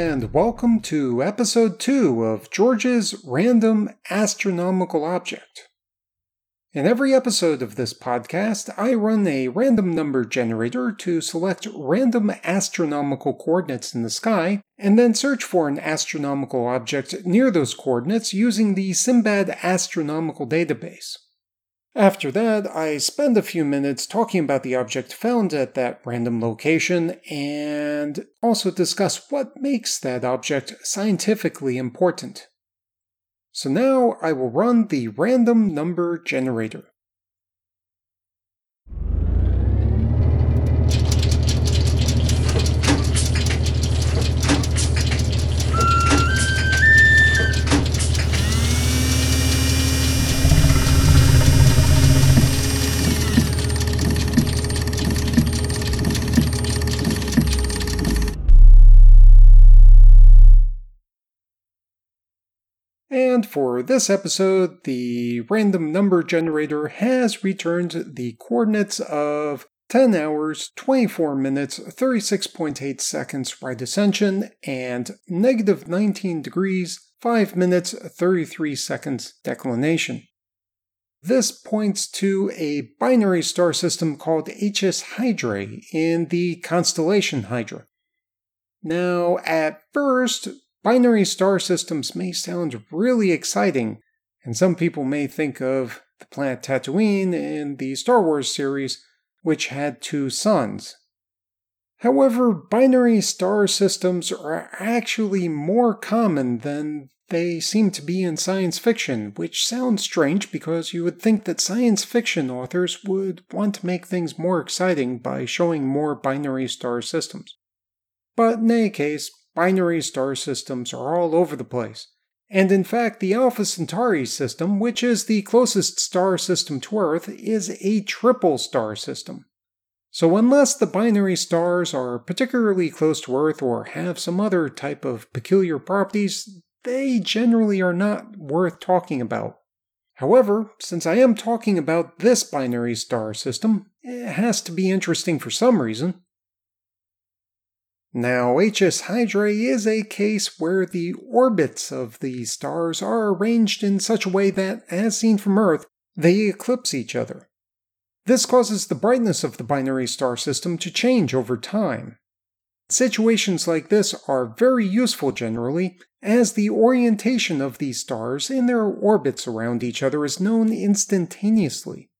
and welcome to episode 2 of George's Random Astronomical Object. In every episode of this podcast, I run a random number generator to select random astronomical coordinates in the sky, and then search for an astronomical object near those coordinates using the Simbad Astronomical Database. After that, I spend a few minutes talking about the object found at that random location and also discuss what makes that object scientifically important. So now I will run the random number generator. For this episode, the random number generator has returned the coordinates of 10 hours, 24 minutes, 36.8 seconds right ascension, and negative 19 degrees, 5 minutes, 33 seconds declination. This points to a binary star system called HS Hydrae in the constellation Hydra. Now, at first, Binary star systems may sound really exciting, and some people may think of the planet Tatooine in the Star Wars series, which had two suns. However, binary star systems are actually more common than they seem to be in science fiction, which sounds strange because you would think that science fiction authors would want to make things more exciting by showing more binary star systems. But in any case, binary star systems are all over the place. And in fact, the Alpha Centauri system, which is the closest star system to Earth, is a triple star system. So, unless the binary stars are particularly close to Earth or have some other type of peculiar properties, they generally are not worth talking about. However, since I am talking about this binary star system, it has to be interesting for some reason. Now, HS Hydrae is a case where the orbits of the stars are arranged in such a way that, as seen from Earth, they eclipse each other. This causes the brightness of the binary star system to change over time. Situations like this are very useful generally, as the orientation of these stars in their orbits around each other is known instantaneously.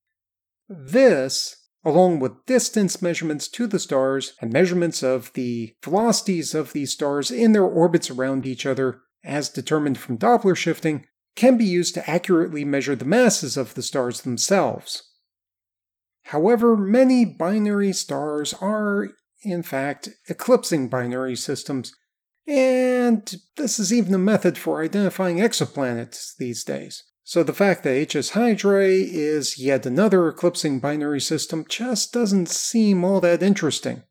This along with distance measurements to the stars and measurements of the velocities of these stars in their orbits around each other, as determined from Doppler shifting, can be used to accurately measure the masses of the stars themselves. However, many binary stars are, in fact, eclipsing binary systems, and this is even a method for identifying exoplanets these days. So the fact that HS Hydrae is yet another eclipsing binary system just doesn't seem all that interesting.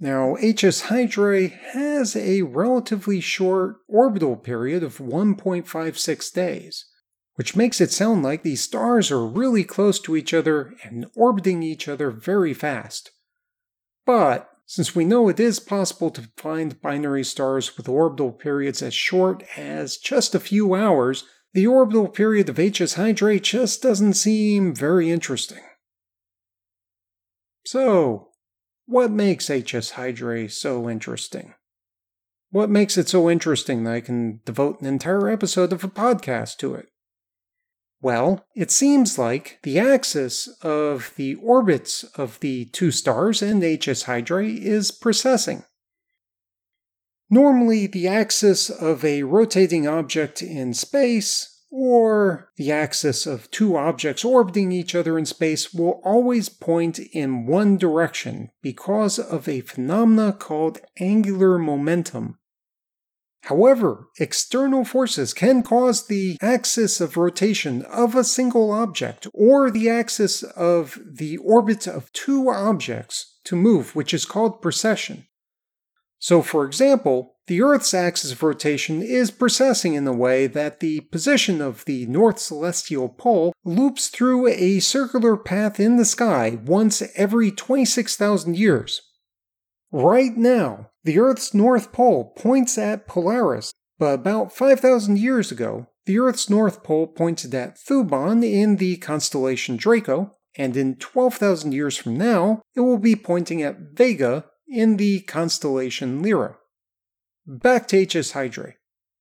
Now, HS Hydrae has a relatively short orbital period of 1.56 days, which makes it sound like these stars are really close to each other and orbiting each other very fast. But since we know it is possible to find binary stars with orbital periods as short as just a few hours, the orbital period of HS Hydrae just doesn't seem very interesting. So, what makes HS Hydrae so interesting? What makes it so interesting that I can devote an entire episode of a podcast to it? Well, it seems like the axis of the orbits of the two stars and HS Hydrae is precessing. Normally, the axis of a rotating object in space, or the axis of two objects orbiting each other in space, will always point in one direction because of a phenomena called angular momentum. However, external forces can cause the axis of rotation of a single object or the axis of the orbit of two objects to move, which is called precession. So, for example, the Earth's axis of rotation is precessing in the way that the position of the north celestial pole loops through a circular path in the sky once every 26,000 years. Right now, The Earth's North Pole points at Polaris, but about 5,000 years ago, the Earth's North Pole pointed at Thuban in the constellation Draco, and in 12,000 years from now, it will be pointing at Vega in the constellation Lyra. Back to HS Hydrae.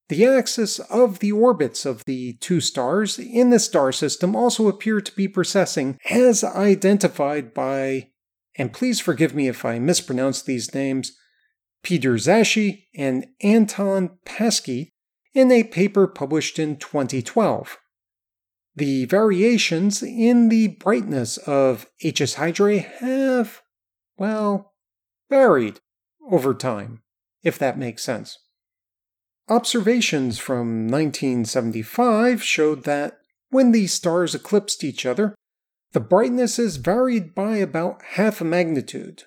The axis of the orbits of the two stars in the star system also appear to be precessing as identified by, and please forgive me if I mispronounce these names, Peter Zasche and Anton Paschke in a paper published in 2012. The variations in the brightness of HS Hydrae have, well, varied over time, if that makes sense. Observations from 1975 showed that when these stars eclipsed each other, the brightnesses varied by about half a magnitude.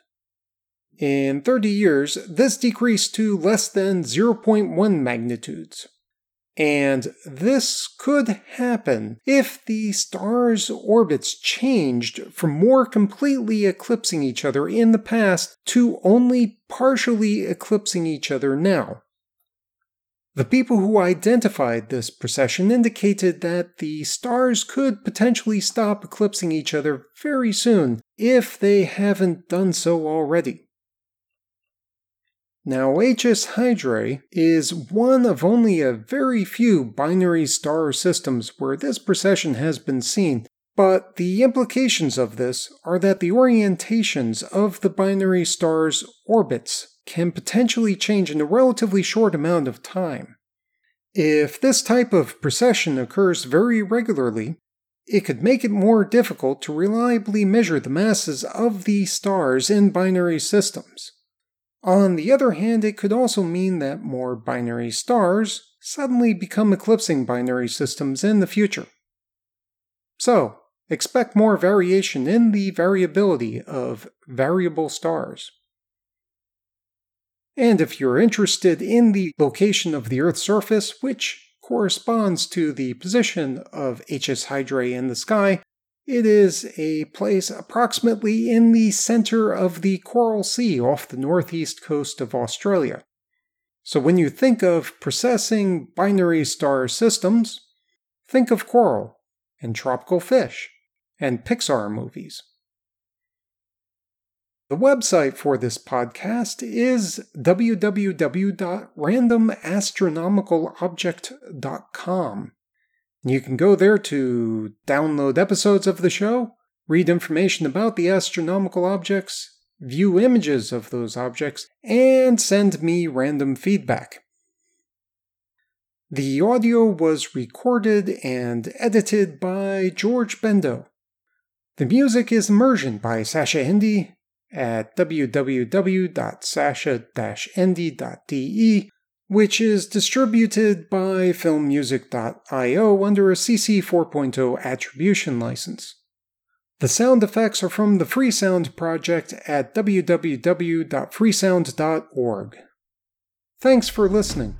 In 30 years, this decreased to less than 0.1 magnitudes. And this could happen if the stars' orbits changed from more completely eclipsing each other in the past to only partially eclipsing each other now. The people who identified this precession indicated that the stars could potentially stop eclipsing each other very soon if they haven't done so already. Now, HS Hydrae is one of only a very few binary star systems where this precession has been seen, but the implications of this are that the orientations of the binary star's orbits can potentially change in a relatively short amount of time. If this type of precession occurs very regularly, it could make it more difficult to reliably measure the masses of the stars in binary systems. On the other hand, it could also mean that more binary stars suddenly become eclipsing binary systems in the future. So, expect more variation in the variability of variable stars. And if you're interested in the location of the Earth's surface, which corresponds to the position of HS Hydrae in the sky, it is a place approximately in the center of the Coral Sea off the northeast coast of Australia. So when you think of precessing binary star systems, think of coral and tropical fish and Pixar movies. The website for this podcast is www.randomastronomicalobject.com. You can go there to download episodes of the show, read information about the astronomical objects, view images of those objects, and send me random feedback. The audio was recorded and edited by George Bendo. The music is Immersion by Sascha Ende at www.sascha-ende.de which is distributed by filmmusic.io under a CC 4.0 attribution license. The sound effects are from the Freesound project at www.freesound.org. Thanks for listening.